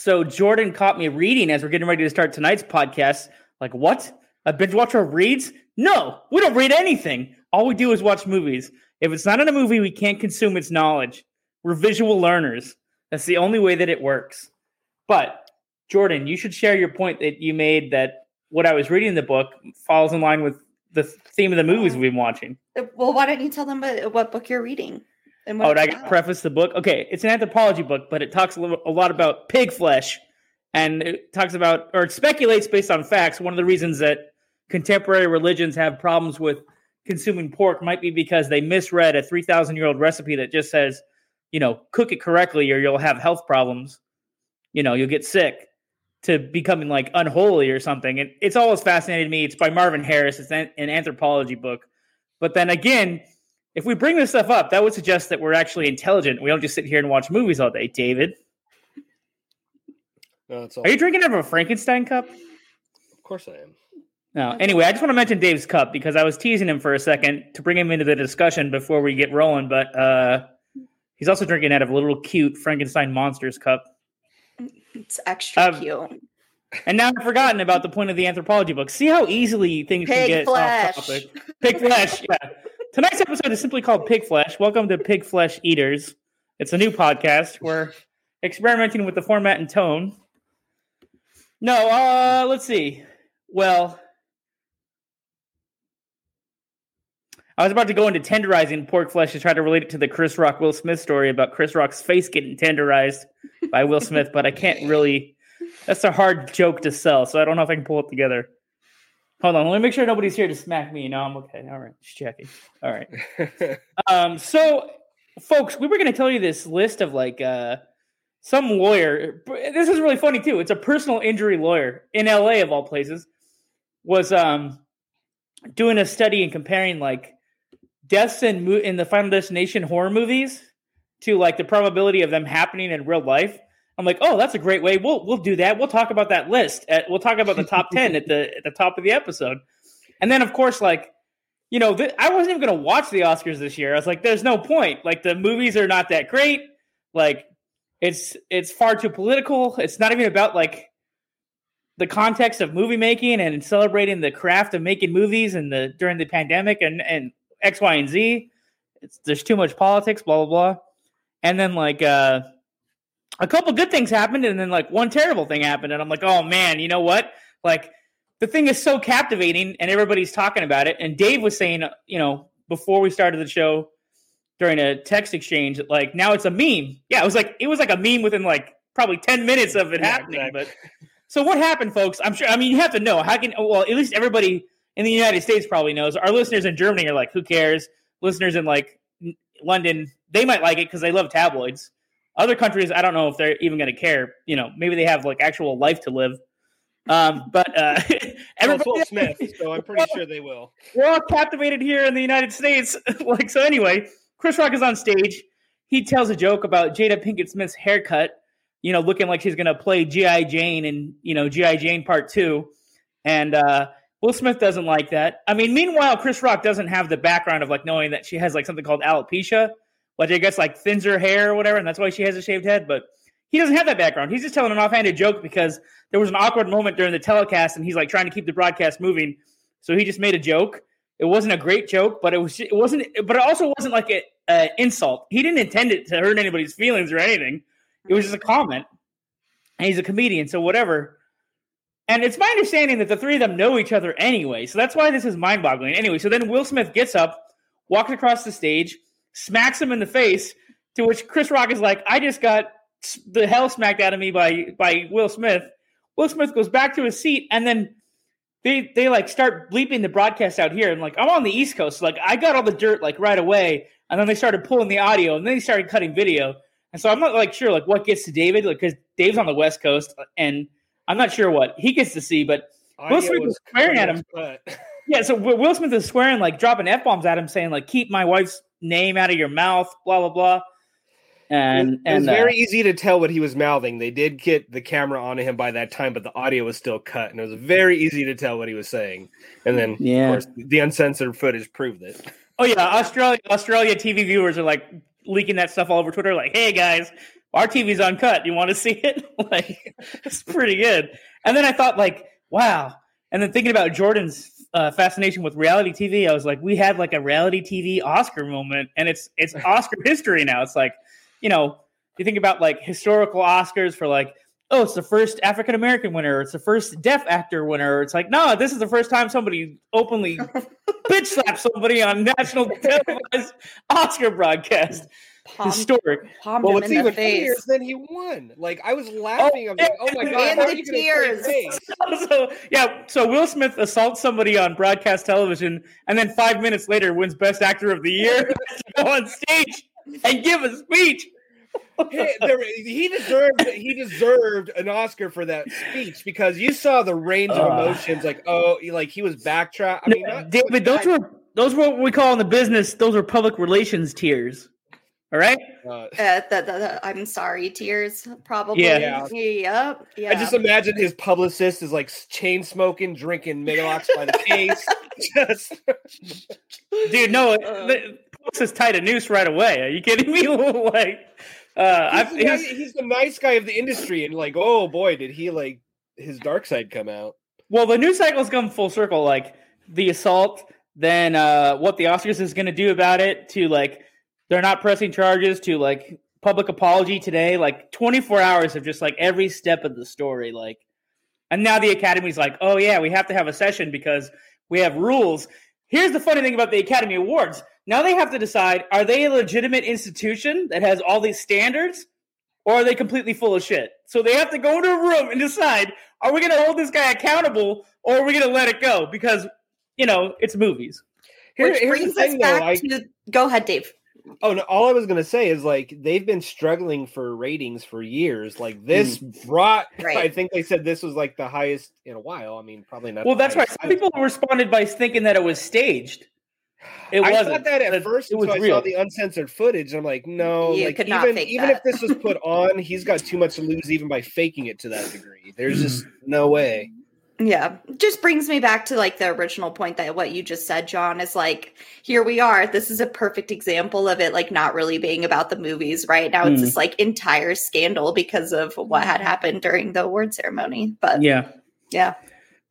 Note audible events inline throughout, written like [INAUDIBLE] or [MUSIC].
So Jordan caught me reading as we're getting ready to start tonight's podcast. Like, what? A binge watcher reads? No, we don't read anything. All we do is watch movies. If it's not in a movie, we can't consume its knowledge. We're visual learners. That's the only way that it works. But Jordan, you should share your point that you made that what I was reading in the book falls in line with the theme of the movies we've been watching. Uh, Well, why don't you tell them what, what book you're reading? And Oh, did I about? preface the book? Okay, it's an anthropology book, but it talks a, little, a lot about pig flesh, and it talks about or it speculates based on facts. One of the reasons that contemporary religions have problems with consuming pork might be because they misread a three thousand year old recipe that just says, you know, cook it correctly or you'll have health problems. You know, you'll get sick. To becoming like unholy or something. And it's always fascinated me. It's by Marvin Harris. It's an, an anthropology book. But then again, if we bring this stuff up, that would suggest that we're actually intelligent. We don't just sit here and watch movies all day. David, No, it's all. are you drinking out of a Frankenstein cup? Of course I am. No. Anyway, I just want to mention Dave's cup because I was teasing him for a second to bring him into the discussion before we get rolling. But uh, he's also drinking out of a little cute Frankenstein monsters cup. It's extra Um, cute. And now I've forgotten about the point of the anthropology book. See how easily things can get flesh. off topic. Pig flesh. Yeah. Tonight's episode is simply called Pig Flesh. Welcome to Pig Flesh Eaters. It's a new podcast. We're experimenting with the format and tone. No, uh, let's see. Well, I was about to go into tenderizing pork flesh to try to relate it to the Chris Rock Will Smith story about Chris Rock's face getting tenderized by Will Smith, but I can't really. That's a hard joke to sell, so I don't know if I can pull it together. Hold on, let me make sure nobody's here to smack me. No, I'm okay. All right, just checking. All right. [LAUGHS] Um, so, folks, we were going to tell you this list of like uh, some lawyer. This is really funny too. It's a personal injury lawyer in LA of all places. Was um doing a study and comparing like deaths in mo- in the Final Destination horror movies to like the probability of them happening in real life. I'm like, oh, that's a great way. We'll we'll do that. We'll talk about that list. At, we'll talk about the top [LAUGHS] ten at the at the top of the episode, and then of course, like you know, th- I wasn't even going to watch the Oscars this year. I was like, there's no point. Like the movies are not that great. Like it's it's far too political. It's not even about like the context of movie making and celebrating the craft of making movies and the during the pandemic and and X, Y, and Z. It's there's too much politics, blah blah blah. And then like uh a couple good things happened and then like one terrible thing happened and I'm like, "Oh man, you know what? Like the thing is so captivating and everybody's talking about it. And Dave was saying, you know, before we started the show during a text exchange, that, like now it's a meme. Yeah, it was like it was like a meme within like probably 10 minutes of it Yeah, happening. exactly. But [LAUGHS] so what happened, folks? I'm sure I mean you have to know. How can well at least everybody in the United States probably knows. Our listeners in Germany are like, who cares? Listeners in like London, they might like it because they love tabloids. Other countries, I don't know if they're even going to care. You know, maybe they have like actual life to live. Um, but uh, [LAUGHS] Well, everybody, Will Smith, [LAUGHS] so I'm pretty sure they will. we're all captivated here in the United States. [LAUGHS] like so, anyway, Chris Rock is on stage. He tells a joke about Jada Pinkett Smith's haircut. You know, looking like she's going to play GI Jane in you know GI Jane Part Two, and uh, Will Smith doesn't like that. I mean, meanwhile, Chris Rock doesn't have the background of like knowing that she has like something called alopecia, which I guess like thins her hair or whatever, and that's why she has a shaved head. But he doesn't have that background. He's just telling an offhanded joke because there was an awkward moment during the telecast, and he's like trying to keep the broadcast moving. So he just made a joke. It wasn't a great joke, but it was. It wasn't. But it also wasn't like an uh, insult. He didn't intend it to hurt anybody's feelings or anything. It was just a comment. And he's a comedian, so whatever. And it's my understanding that the three of them know each other anyway, so that's why this is mind-boggling. Anyway, so then Will Smith gets up, walks across the stage, smacks him in the face. To which Chris Rock is like, "I just got the hell smacked out of me by by Will Smith." Will Smith goes back to his seat, and then they they like start bleeping the broadcast out here. And like I'm on the East Coast, so like I got all the dirt like right away, and then they started pulling the audio, and then they started cutting video. And so I'm not like sure like what gets to David, like because Dave's on the West Coast, and I'm not sure what he gets to see, but Will Smith was was at him. [LAUGHS] yeah. So Will Smith is swearing like dropping f bombs at him, saying like keep my wife's name out of your mouth, blah blah blah. And it was and uh, very easy to tell what he was mouthing. They did get the camera onto him by that time, but the audio was still cut, and it was very easy to tell what he was saying. And then, Yeah. of course, the uncensored footage proved it. Oh yeah, Australia Australia TV viewers are like leaking that stuff all over Twitter. Like, hey guys, our TV's uncut. You want to see it? [LAUGHS] like, it's pretty good. And then I thought, like, wow. And then thinking about Jordan's uh, fascination with reality TV, I was like, we had like a reality TV Oscar moment, and it's it's [LAUGHS] Oscar history now. It's like, you know, you think about like historical Oscars for like, oh, it's the first African American winner, it's the first deaf actor winner. It's like, no, this is the first time somebody openly [LAUGHS] bitch slapped somebody on national [LAUGHS] televised Oscar broadcast. Palm, Historic. palmed Well, him what's in the even funnier face. is then he won. Like I was laughing. I'm like, oh my god, and the are you gonna save tears. [LAUGHS] so yeah, so Will Smith assaults somebody on broadcast television, and then five minutes later wins Best Actor of the Year [LAUGHS] to go on stage and give a speech. Hey, there- he deserved he deserved an Oscar for that speech because you saw the range of Uh. emotions. Like oh, like he was backtrack. I mean, No, David, those were those were what we call in the business. Those are public relations tears. All right. Uh, Uh, the, the, the, I'm sorry, tears. Probably. Yeah. Yeah. Yep. Yeah. I just imagine his publicist is like chain smoking, drinking Megalox by the case. [LAUGHS] Just [LAUGHS] Dude, no, Uh. the publicist tied a noose right away. Are you kidding me? [LAUGHS] like, uh, I've, he's, the nice, he's- he's the nice guy of the industry, and like, oh boy, did he like his dark side come out? well, the news cycle's come full circle. Like the assault, then uh, what the Oscars is going to do about it. To like, they're not pressing charges. To like public apology today. Like 24 hours of just like every step of the story. Like, and now the Academy's like, oh yeah, we have to have a session because we have rules. Here's the funny thing about the Academy Awards. Now they have to decide: are they a legitimate institution that has all these standards, or are they completely full of shit? So they have to go into a room and decide: are we going to hold this guy accountable, or are we going to let it go? Because you know it's movies. Here- Which here's the brings thing, us though. I, to. Go ahead, Dave. Oh no, all I was gonna say is like they've been struggling for ratings for years. Like this brought. [LAUGHS] Right. I think they said this was like the highest in a while. I mean, probably not. Well, that's right. highest Some people responded by thinking that it was staged. It I wasn't. thought that at It- first it was until I real. saw the uncensored footage. I'm like, no, You like could not even fake even that. if this was put on, he's got too much to lose even by faking it to that degree. There's just Mm-hmm. no way. Yeah, just brings me back to like the original point that what you just said, John, is like, here we are. This is a perfect example of it, like not really being about the movies, right? Now it's Mm. this like entire scandal because of what had happened during the award ceremony. But Yeah. yeah,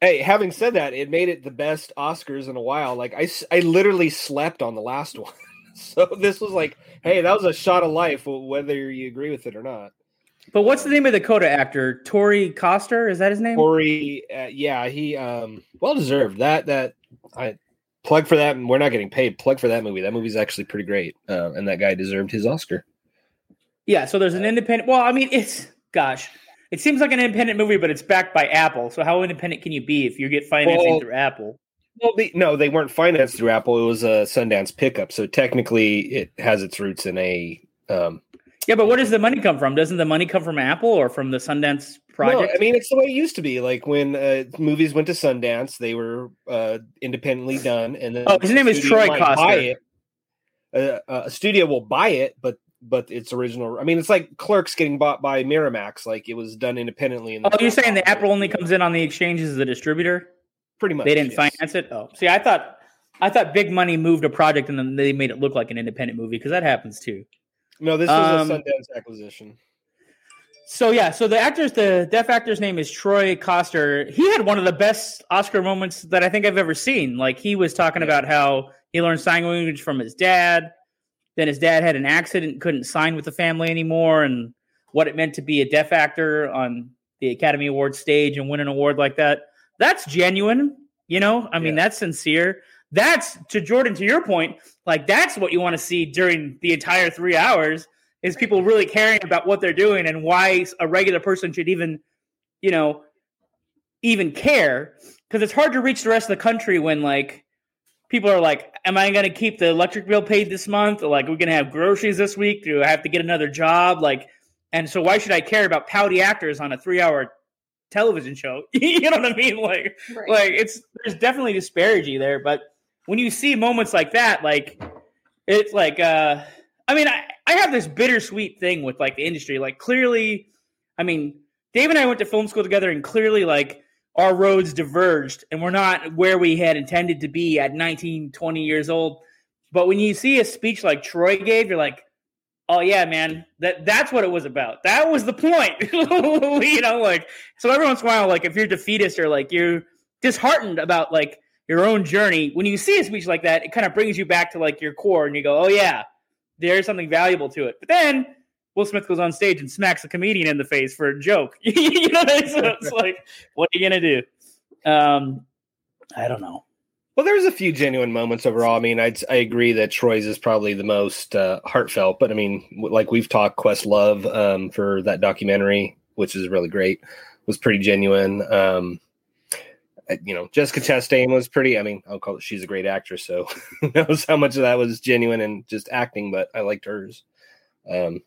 Hey, having said that, it made it the best Oscars in a while. Like I, I literally slept on the last [LAUGHS] one, so this was like, hey, that was a shot of life, whether you agree with it or not. But what's the name of the Coda actor? Tori Coster? Is that his name? Tori, uh, yeah, he um well deserved that. That I plug for that, and we're not getting paid. Plug for that movie. That movie's actually pretty great, uh, and that guy deserved his Oscar. Yeah, so there's an independent. Well, I mean, it's gosh, it seems like an independent movie, but it's backed by Apple. So how independent can you be if you get financing Well- through Apple? Well, they, no, they weren't financed through Apple. It was a Sundance pickup, so technically, it has its roots in a. Um, Yeah, but where does the money come from? Doesn't the money come from Apple or from the Sundance no, project? I mean it's the way it used to be. Like when uh, movies went to Sundance, they were uh, independently done, and then Oh, his name is Troy might buy Koster. it. Uh, uh, a studio will buy it, but but its original. I mean, it's like Clerks getting bought by Miramax. Like it was done independently. And oh, you're saying the Apple only comes in on the exchanges as a distributor? pretty much They didn't yes. finance it. Oh, see, I thought I thought big money moved a project and then they made it look like an independent movie because that happens too. No, this was Um, a Sundance acquisition. So yeah, so the actor's the deaf actor's name is Troy Coster. He had one of the best Oscar moments that I think I've ever seen. Like he was talking about how he learned sign language from his dad. Then his dad had an accident, couldn't sign with the family anymore, and what it meant to be a deaf actor on the Academy Awards stage and win an award like that. That's genuine, you know. I mean, Yeah. that's sincere. That's to Jordan. To your point, like that's what you want to see during the entire three hours is people really caring about what they're doing and why a regular person should even, you know, even care. Because it's hard to reach the rest of the country when like people are like, "Am I going to keep the electric bill paid this month? Or like, are we going to have groceries this week? Do I have to get another job? Like, and so why should I care about pouty actors on a three-hour television show? [LAUGHS] you know what I mean? Like, right. like it's there's definitely disparity there but when you see moments like that like it's like uh i mean i i have this bittersweet thing with like the industry like clearly i mean dave and i went to film school together and clearly like our roads diverged and we're not where we had intended to be at 19 20 years old but when you see a speech like troy gave you're like oh yeah, man, that that's what it was about. That was the point. [LAUGHS] you know, like so every once in a while, like if you're defeatist or like you're disheartened about like your own journey, when you see a speech like that, it kind of brings you back to like your core and you go, Oh yeah, there's something valuable to it. But then Will Smith goes on stage and smacks a comedian in the face for a joke. [LAUGHS] you know, so it's [LAUGHS] like, what are you gonna do? Um, I don't know. Well, there's a few genuine moments overall. I mean, I I agree that Troy's is probably the most uh, heartfelt, but I mean, like we've talked, Questlove um, for that documentary, which is really great, was pretty genuine. Um, you know, Jessica Chastain was pretty. I mean, I'll call it. She's a great actress, so [LAUGHS] who knows how much of that was genuine and just acting, but I liked hers. Um,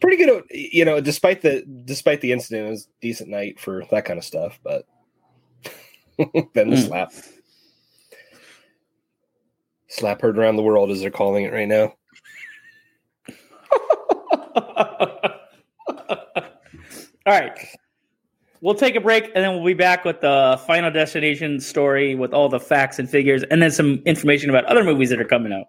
pretty good, you know, despite the despite the incident, it was decent night for that kind of stuff. But [LAUGHS] then the mm. slap. Slap heard around the world, as they're calling it right now. [LAUGHS] All right. We'll take a break and then we'll be back with the final destination story with all the facts and figures and then some information about other movies that are coming out.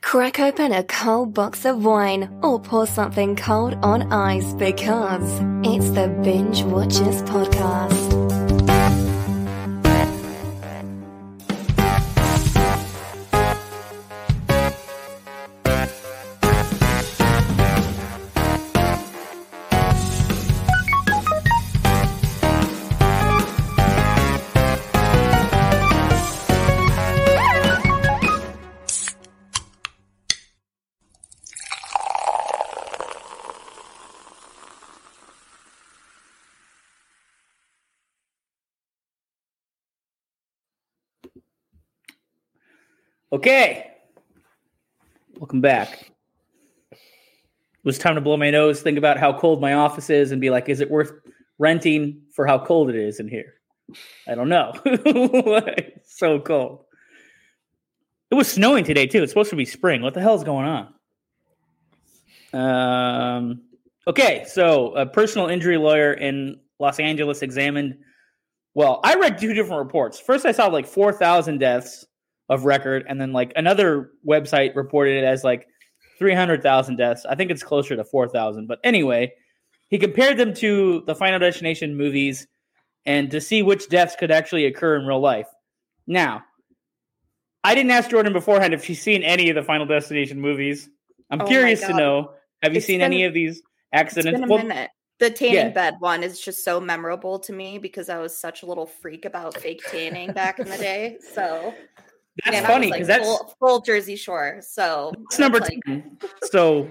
Crack open a cold box of wine or pour something cold on ice because it's the Binge Watchers Podcast. Okay. Welcome back. It was time to blow my nose, think about how cold my office is, and be like, is it worth renting for how cold it is in here? I don't know. [LAUGHS] so cold. It was snowing today too. It's supposed to be spring. What the hell is going on? Um. Okay, so a personal injury lawyer in Los Angeles examined. Well, I read two different reports. First, I saw like four thousand deaths of record, and then like another website reported it as like 300,000 deaths. I think it's closer to 4,000. But anyway, he compared them to the Final Destination movies and to see which deaths could actually occur in real life. Now, I didn't ask Jordan beforehand if she's seen any of the Final Destination movies. I'm oh curious to know. Have you it's seen been, any of these accidents? A minute. The tanning yeah. bed one is just so memorable to me because I was such a little freak about fake tanning back in the day. So that's funny because like that's full, full, Jersey Shore. So that's number like... ten. So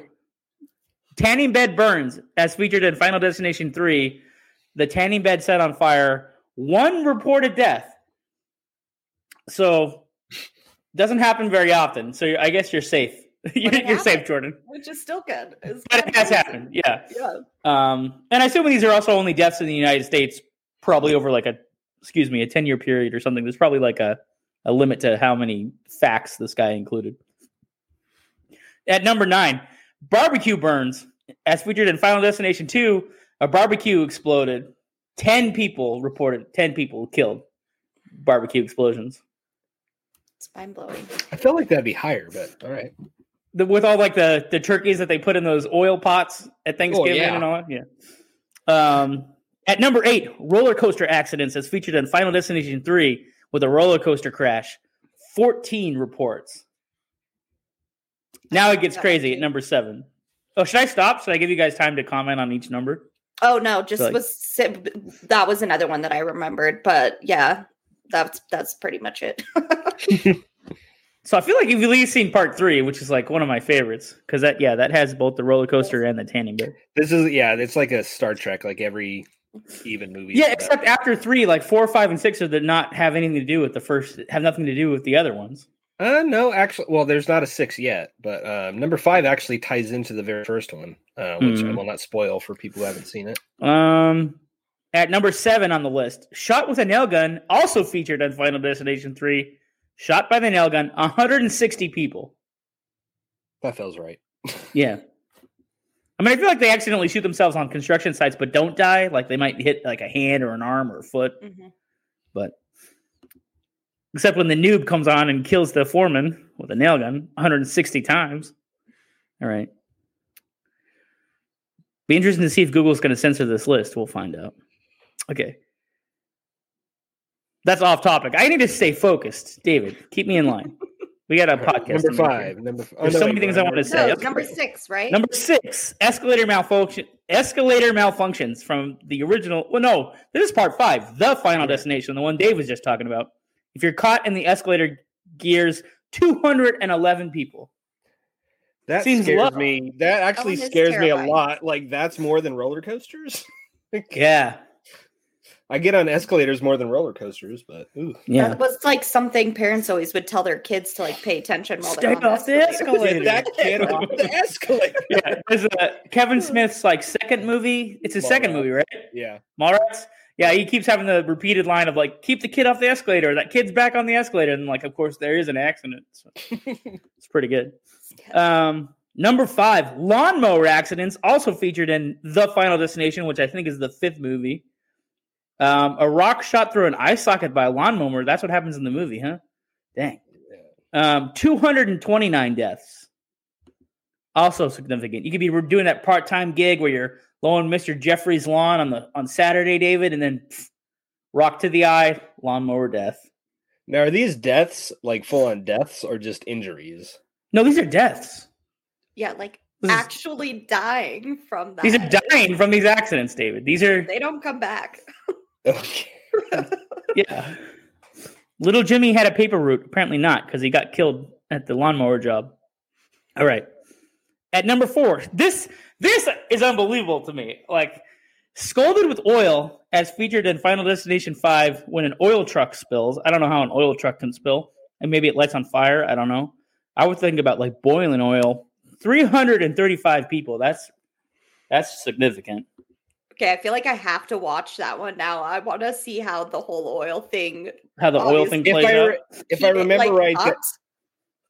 tanning bed burns, as featured in Final Destination Three. The tanning bed set on fire. One reported death. So doesn't happen very often. So I guess you're safe. [LAUGHS] you're, you're safe, Jordan. Which is still good. It's but it has happened. Yeah. Yeah. Um, and I assume these are also only deaths in the United States, probably over like a excuse me, a 10 year period or something. There's probably like a a limit to how many facts this guy included. At number nine, barbecue burns. As featured in Final Destination 2, a barbecue exploded. 10 people reported, 10 people killed. Barbecue explosions. It's mind blowing. I feel like that'd be higher, but all right. The, with all like the the turkeys that they put in those oil pots at Thanksgiving oh, yeah. and all that. Yeah. Um, at number eight, roller coaster accidents as featured in Final Destination 3 with a roller coaster crash. 14 reports. Now it gets crazy at number seven. Oh, should I stop? Should I give you guys time to comment on each number? Oh no, just so like, was that was another one that I remembered, but yeah, that's that's pretty much it. [LAUGHS] so I feel like you've at least seen part three, which is like one of my favorites because that yeah that has both the roller coaster and the tanning bed. This is yeah, it's like a Star Trek. Like every even movies. Yeah, except after three, like four, five, and six are did not have anything to do with the first, have nothing to do with the other ones. Uh, no, actually, well, there's not a six yet, but uh, number five actually ties into the very first one, uh, which mm. I will not spoil for people who haven't seen it. Um, at number seven on the list, shot with a nail gun, also featured on Final Destination Three. Shot by the nail gun, 160 people. That feels right. [LAUGHS] yeah. I mean, I feel like they accidentally shoot themselves on construction sites, but don't die. Like they might hit like a hand or an arm or a foot. Mm-hmm. But except when the noob comes on and kills the foreman with a nail gun 160 times. All right. Be interesting to see if Google's going to censor this list. We'll find out. Okay. That's off topic. I need to stay focused. David, keep me in line. We got a podcast. Number to make five. Number. f- oh, There's no, so wait, many things we're I wanna number say. No, Okay. number six, right? Number six, escalator malfunction. Escalator malfunctions from the original. Well, no, this is part five, the final destination, the one Dave was just talking about. If you're caught in the escalator gears, 211 people. That Seems scares low. me. That actually one is scares me a lot. Like that's more than roller coasters. [LAUGHS] Yeah, I get on escalators more than roller coasters, but ooh. yeah. That was like something parents always would tell their kids to like pay attention while Stay they're on off the escalator. [LAUGHS] Get that kid off the [LAUGHS] escalator. yeah, there's a Kevin Smith's like second movie. It's his second movie, right? Yeah. Mallrats. Yeah, he keeps having the repeated line of like, "Keep the kid off the escalator." That kid's back on the escalator, and like, of course, there is an accident. So [LAUGHS] it's pretty good. Um, number five, lawnmower accidents also featured in The Final Destination, which I think is the fifth movie. Um, a rock shot through an eye socket by a lawnmower. That's what happens in the movie, huh? Dang. Um, 229 deaths. Also significant. You could be doing that part time gig where you're mowing Mr. Jeffrey's lawn on the on Saturday, David, and then pff, rock to the eye, lawnmower death. Now, are these deaths like full on deaths or just injuries? No, these are deaths. Yeah, like This is- actually dying from that. these are dying from these accidents, David. These are They don't come back. [LAUGHS] [LAUGHS] Yeah. Little Jimmy had a paper route. Apparently not, because he got killed at the lawnmower job. All right. At number four, this this is unbelievable to me. Like scalded with oil, as featured in Final Destination Five, when an oil truck spills. I don't know how an oil truck can spill, and maybe it lights on fire. I don't know. I would think about like boiling oil. Three hundred and thirty-five people. That's that's significant. Okay, I feel like I have to watch that one now. I want to see how the whole oil thing. How the oil thing If plays I, out. re- if I [LAUGHS] remember like, right, that-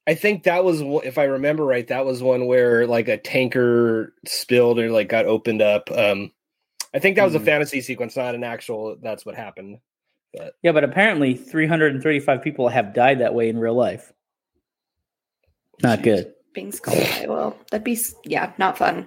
I think that was if I remember right, that was one where like a tanker spilled or like got opened up. Um, I think that was a Hmm. fantasy sequence, not an actual. That's what happened. Yeah, but apparently 335 people have died that way in real life. Not good. being scalded by oil. That'd be yeah, not fun.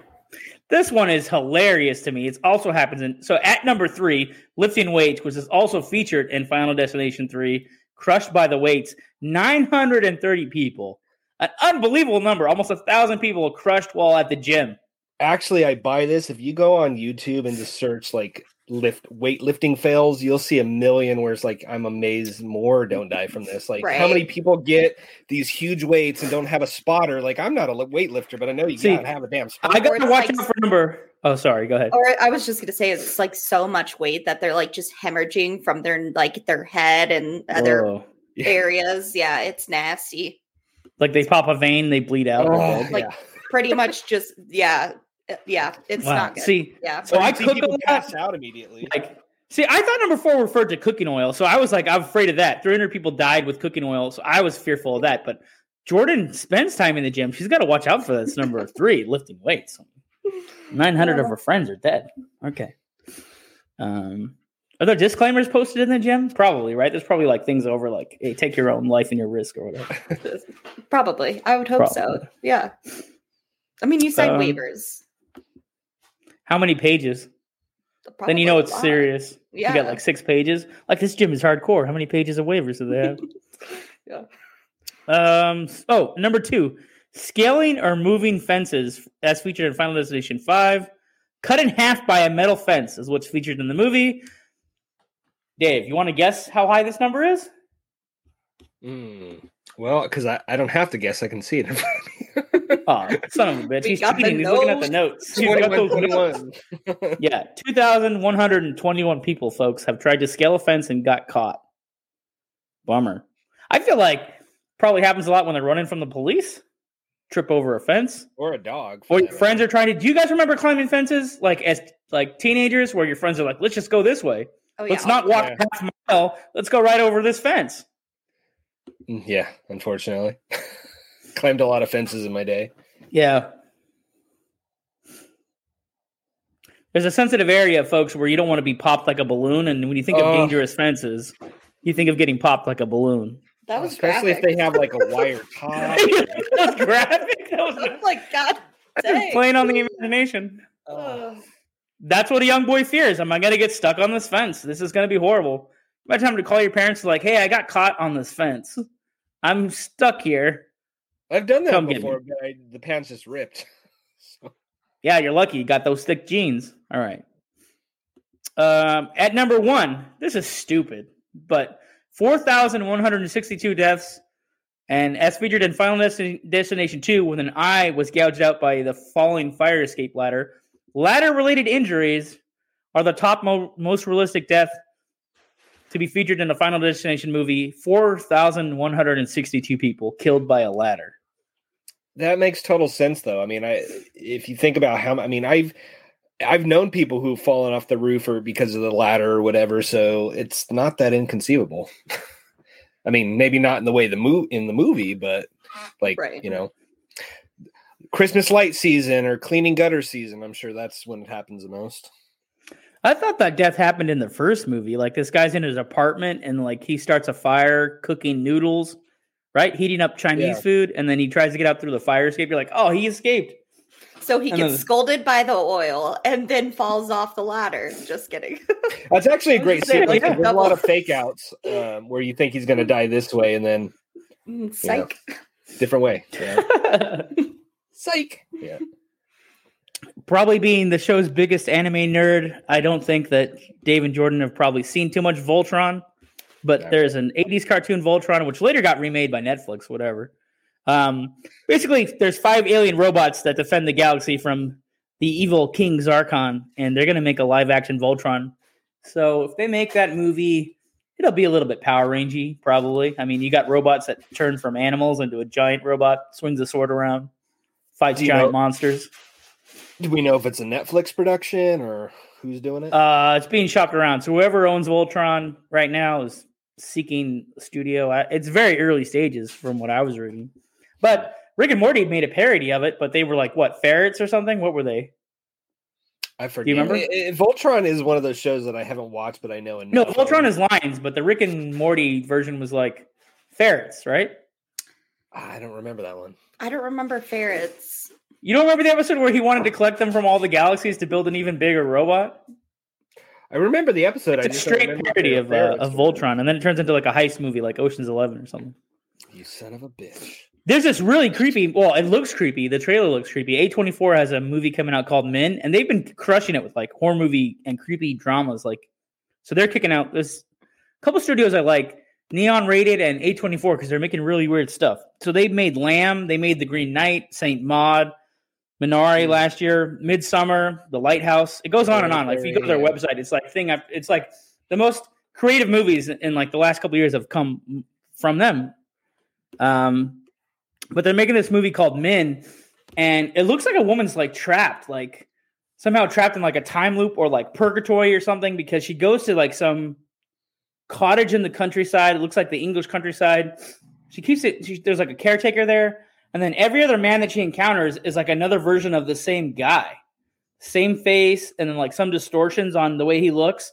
This one is hilarious to me. It also happens in so at number three, lifting weights, which is also featured in Final Destination 3, crushed by the weights, 930 people. An unbelievable number. Almost a thousand people crushed while at the gym. Actually, I buy this. If you go on YouTube and just search like lift weightlifting fails, you'll see a million where it's like, I'm amazed more don't die from this. Like, how many people get these huge weights and don't have a spotter? Like, I'm not a li- weightlifter, but I know you See, gotta have a damn spotter. I gotta watch like- out for number. Oh, sorry. Go ahead. Or I was just gonna say it's like so much weight that they're like just hemorrhaging from their like their head and other Whoa. Yeah. areas. Yeah, it's nasty. Like they pop a vein, they bleed out. Oh. Like, yeah. Pretty much just yeah, yeah. It's Wow. not good. See, yeah. so Or I you see cook a people lot. pass out immediately. Like, see, I thought number four referred to cooking oil, so I was like, I'm afraid of that. 300 people died with cooking oil, so I was fearful of that. But Jordan spends time in the gym. She's got to watch out for this number [LAUGHS] three, lifting weights. 900 of her friends are dead. Okay. Um, are there disclaimers posted in the gym? Probably, right? There's probably like things over like, hey, take your own life and your risk or whatever. [LAUGHS] Probably. I would hope so. Yeah. I mean, you sign Um, waivers. How many pages? then you know it's a serious. Yeah. You got like six pages. Like this gym is hardcore. How many pages of waivers do they have? [LAUGHS] Yeah. Um. Oh, number two, scaling or moving fences, as featured in Final Destination Five. Cut in half by a metal fence is what's featured in the movie. Dave, you want to guess how high this number is? Mm. Well, because I, I don't have to guess, I can see it in front of me. [LAUGHS] Oh, son of a bitch! We He's got the cheating. He's looking at the notes. Got 21, those notes. Yeah, two thousand one hundred and twenty-one people, folks, have tried to scale a fence and got caught. Bummer. I feel like probably happens a lot when they're running from the police. Trip over a fence. or a dog. Or your friends matter. are trying to. Do you guys remember climbing fences like as like teenagers, where your friends are like, "Let's just go this way. Oh, Let's yeah. not walk Yeah. half a mile. Let's go right over this fence." Mm, Yeah, unfortunately. [LAUGHS] Climbed a lot of fences in my day. Yeah. There's a sensitive area, folks, where you don't want to be popped like a balloon, and when you think of Oh. dangerous fences, you think of getting popped like a balloon. That was Especially graphic. if they have like a wire [LAUGHS] top. [LAUGHS] that was graphic. That was [LAUGHS] oh my god. That was Dang. playing on the imagination. Uh, That's what a young boy fears. Am I going to get stuck on this fence? This is going to be horrible. By the time to call your parents, like, hey, I got caught on this fence. I'm stuck here. I've done that Come before, but I, the pants just ripped. [LAUGHS] So, Yeah, you're lucky. You got those thick jeans. All right. Um, at number one, this is stupid, but 4,162 deaths. And as featured in Final Destination 2, when an eye was gouged out by the falling fire escape ladder, ladder related injuries are the top mo- most realistic death to be featured in a Final Destination movie. 4,162 people killed by a ladder. That makes total sense, though. I mean, I if you think about how I mean, I've I've known people who've fallen off the roof or because of the ladder or whatever, so it's not that inconceivable. [LAUGHS] I mean, maybe not in the way the move in the movie, but like Right. you know, Christmas light season or cleaning gutter season. I'm sure that's when it happens the most. I thought that death happened in the first movie. Like this guy's in his apartment and like he starts a fire cooking noodles, right? Heating up Chinese Yeah. food, and then he tries to get out through the fire escape. You're like, oh, he escaped. So he And gets then- scolded by the oil and then falls off the ladder. Just kidding. [LAUGHS] That's actually a great scene. Like, yeah. there's a lot of fake outs [LAUGHS] um, where you think he's going to die this way and then Mm, Psych. different way. [LAUGHS] Yeah. Psych. Yeah. probably being the show's biggest anime nerd, I don't think that Dave and Jordan have probably seen too much Voltron. But there's an 80s cartoon Voltron, which later got remade by Netflix, whatever. Um, basically, there's five alien robots that defend the galaxy from the evil King Zarkon, and they're going to make a live action Voltron. So if they make that movie, it'll be a little bit Power Rangey, probably. I mean, you got robots that turn from animals into a giant robot, swings a sword around, fights giant know- monsters. Do we know if it's a Netflix production or who's doing it? Uh, it's being shopped around. So whoever owns Voltron right now is seeking studio. I- It's very early stages from what I was reading. But Rick and Morty made a parody of it, but they were like what ferrets or something? What were they? I forget. remember? Eh, eh, Voltron is one of those shows that I haven't watched, but I know. No, Voltron is lions, but the Rick and Morty version was like ferrets, right? I don't remember that one. I don't remember ferrets. You don't remember the episode where he wanted to collect them from all the galaxies to build an even bigger robot? I remember the episode. It's a just straight parody of uh, of. Voltron, and then it turns into like a heist movie, like Ocean's Eleven or something. You son of a bitch. There's this really creepy. Well, it looks creepy. The trailer looks creepy. A24 has a movie coming out called Men, and they've been crushing it with like horror movie and creepy dramas. Like, so they're kicking out this couple studios I like, Neon Rated and A24, because they're making really weird stuff. So they made Lamb, they made The Green Knight, Saint Maud, Minari last year, Midsommar, The Lighthouse. It goes on and on. Like if you go to their website, it's like thing. I've- It's like the most creative movies in like the last couple of years have come from them. Um, but they're making this movie called Men, and it looks like a woman's like trapped, like somehow trapped in like a time loop or like purgatory or something because she goes to like some cottage in the countryside. It looks like the English countryside. She keeps it. She, there's like a caretaker there, and then every other man that she encounters is like another version of the same guy, same face, and then like some distortions on the way he looks,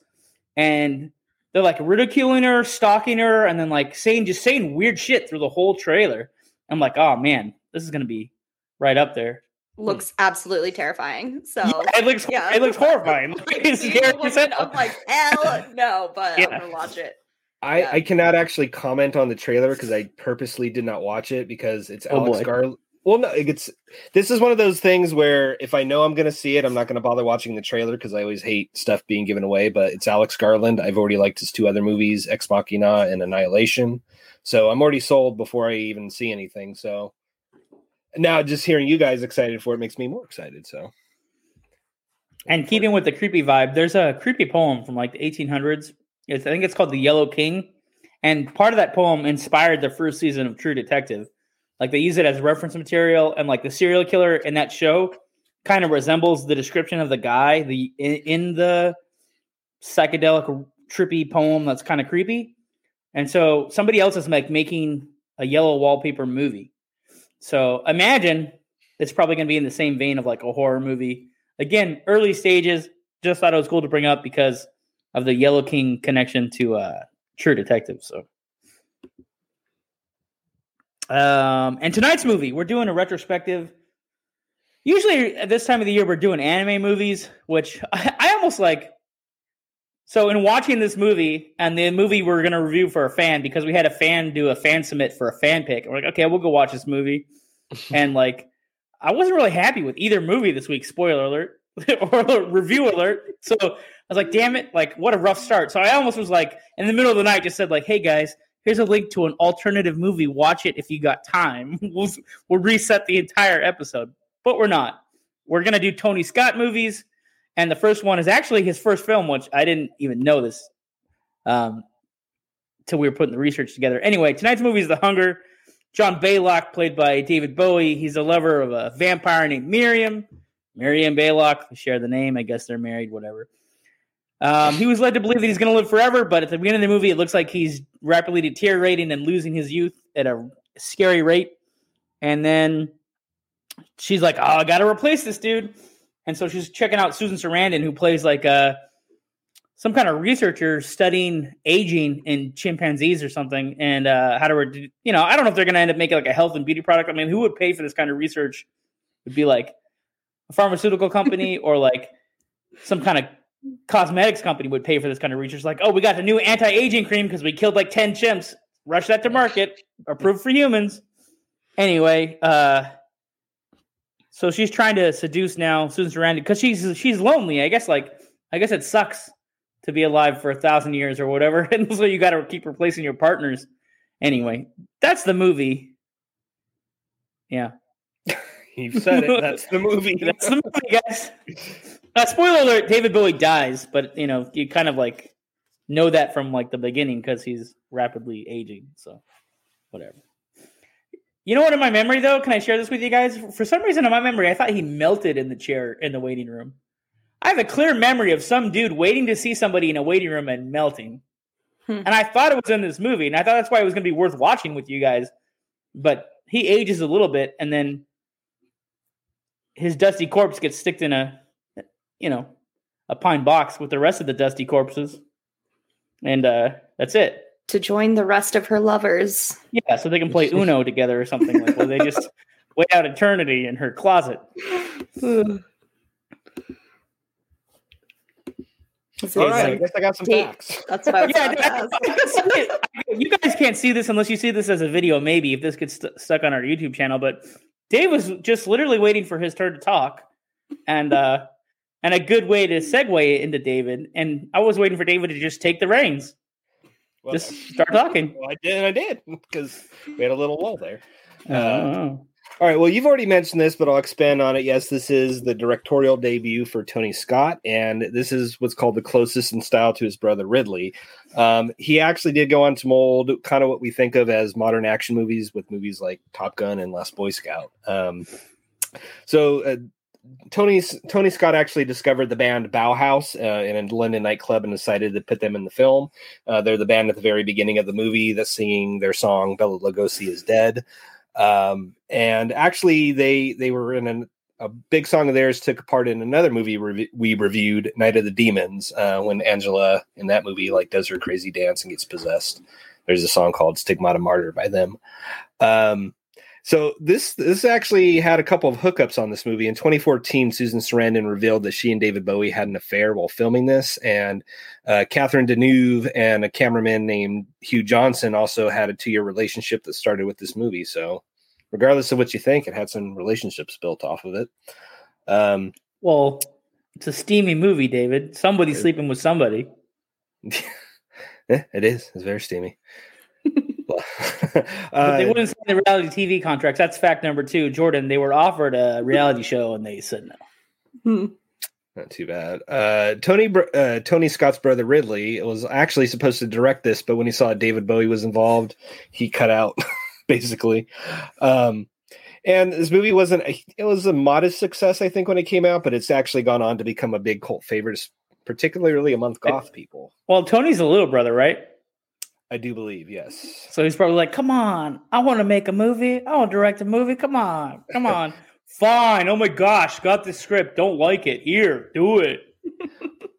and they're like ridiculing her, stalking her, and then like saying just saying weird shit through the whole trailer. I'm like, oh man, this is gonna be right up there. Looks absolutely terrifying. So Yeah, it looks yeah. it looks horrifying. [LAUGHS] Like, It's scary a woman, as hell. I'm like, hell no, but Yeah. I'm gonna watch it. I, Yeah. I cannot actually comment on the trailer because I purposely did not watch it because it's Oh, Alex boy. Gar. Well, no, it gets. This is one of those things where if I know I'm going to see it, I'm not going to bother watching the trailer because I always hate stuff being given away. But it's Alex Garland. I've already liked his two other movies, Ex Machina and Annihilation. So I'm already sold before I even see anything. So now just hearing you guys excited for it makes me more excited. So And keeping with the creepy vibe, there's a creepy poem from like the 1800s. It's, I think it's called The Yellow King. And part of that poem inspired the first season of True Detective. Like they use it as reference material, and like the serial killer in that show kind of resembles the description of the guy the in, in the psychedelic trippy poem that's kind of creepy. And so somebody else is like making a yellow wallpaper movie. So imagine it's probably going to be in the same vein of like a horror movie again, early stages. Just thought it was cool to bring up because of the Yellow King connection to uh, True Detective. So, um, and tonight's movie, we're doing a retrospective usually at this time of the year we're doing anime movies, which [LAUGHS] I, I almost like. So in watching this movie and the movie we're gonna review for a fan because we had a fan do a fan submit for a fan pick. We're like, okay, we'll go watch this movie, [LAUGHS] and like, I wasn't really happy with either movie this week. Spoiler alert [LAUGHS] or review alert. So I was like, damn it, like what a rough start. So I almost was like in the middle of the night, just said like, hey guys, here's a link to an alternative movie. Watch it if you got time. [LAUGHS] we'll we'll reset the entire episode, but we're not. We're gonna do Tony Scott movies, and the first one is actually his first film, which I didn't even know this um, till we were putting the research together. Anyway, tonight's movie is The Hunger. John Blaylock, played by David Bowie, he's a lover of a vampire named Miriam. Miriam Blaylock, share the name. I guess they're married, whatever. Um, he was led to believe that he's going to live forever, but at the beginning of the movie, it looks like he's rapidly deteriorating and losing his youth at a scary rate. And then she's like, "Oh, I got to replace this dude." And so she's checking out Susan Sarandon, who plays like uh, some kind of researcher studying aging in chimpanzees or something, and uh, how to, re- you know, I don't know if they're going to end up making like a health and beauty product. I mean, who would pay for this kind of research? Would be like a pharmaceutical company [LAUGHS] or like some kind of cosmetics company would pay for this kind of research. Like, oh, we got a new anti-aging cream because we killed like 10 chimps. Rush that to market. Approved for humans. Anyway, uh so she's trying to seduce now Susan Sarandon because she's she's lonely. I guess like I guess it sucks to be alive for a thousand years or whatever, [LAUGHS] and so you got to keep replacing your partners. Anyway, that's the movie. Yeah, [LAUGHS] You've said it. That's the movie. [LAUGHS] that's the movie, guys. Uh, spoiler alert: David Bowie dies, but you know you kind of like know that from like the beginning because he's rapidly aging. So, whatever. You know what? In my memory, though, can I share this with you guys? For some reason, in my memory, I thought he melted in the chair in the waiting room. I have a clear memory of some dude waiting to see somebody in a waiting room and melting. Hmm. And I thought it was in this movie, and I thought that's why it was going to be worth watching with you guys. But he ages a little bit, and then his dusty corpse gets sticked in a, you know, a pine box with the rest of the dusty corpses, and uh, that's it. To join the rest of her lovers. Yeah, so they can play Uno [LAUGHS] together or something like that. They just [LAUGHS] wait out eternity in her closet. [SIGHS] So All it's right, I guess I got some Date. facts. That's what I was Yeah, about to ask. [LAUGHS] you guys can't see this unless you see this as a video. Maybe if this gets st- stuck on our YouTube channel, but Dave was just literally waiting for his turn to talk, and uh, and a good way to segue into David. And I was waiting for David to just take the reins, Well, just start talking. [LAUGHS] well, I did, and I did [LAUGHS] because we had a little lull there. Uh, Oh. All right. Well, you've already mentioned this, but I'll expand on it. Yes, this is the directorial debut for Tony Scott, and this is what's called the closest in style to his brother Ridley. Um, he actually did go on to mold kind of what we think of as modern action movies with movies like Top Gun and Last Boy Scout. Um, so, uh, Tony's Tony Scott actually discovered the band Bauhaus uh, in a London nightclub and decided to put them in the film. Uh, they're the band at the very beginning of the movie that's singing their song "Bela Lugosi is Dead." um, and actually they they were in an, a big song of theirs took part in another movie rev- we reviewed night of the demons uh, when angela in that movie like does her crazy dance and gets possessed there's a song called stigmata martyr by them um, so this this actually had a couple of hookups on this movie. In 2014, Susan Sarandon revealed that she and David Bowie had an affair while filming this, and uh, Catherine Deneuve and a cameraman named Hugh Johnson also had a two-year relationship that started with this movie. So, regardless of what you think, it had some relationships built off of it. Um, Well, it's a steamy movie, David. Somebody's sleeping with somebody. [LAUGHS] yeah, it is. It's very steamy. [LAUGHS] Well, But they uh, wouldn't sign the reality TV contracts. That's fact number two. Jordan, they were offered a reality show and they said no. Hmm. Not too bad. Uh, Tony uh, Tony Scott's brother Ridley was actually supposed to direct this, but when he saw David Bowie was involved, he cut out [LAUGHS] basically. Um, and this movie wasn't a, it was a modest success, I think, when it came out, but it's actually gone on to become a big cult favorite, particularly among goth people. Well, Tony's a little brother, right? I do believe, yes. So he's probably like, "Come on, I want to make a movie. I want to direct a movie. Come on, come [LAUGHS] on. Fine. Oh my gosh, got the script. Don't like it. Here, do it. [LAUGHS]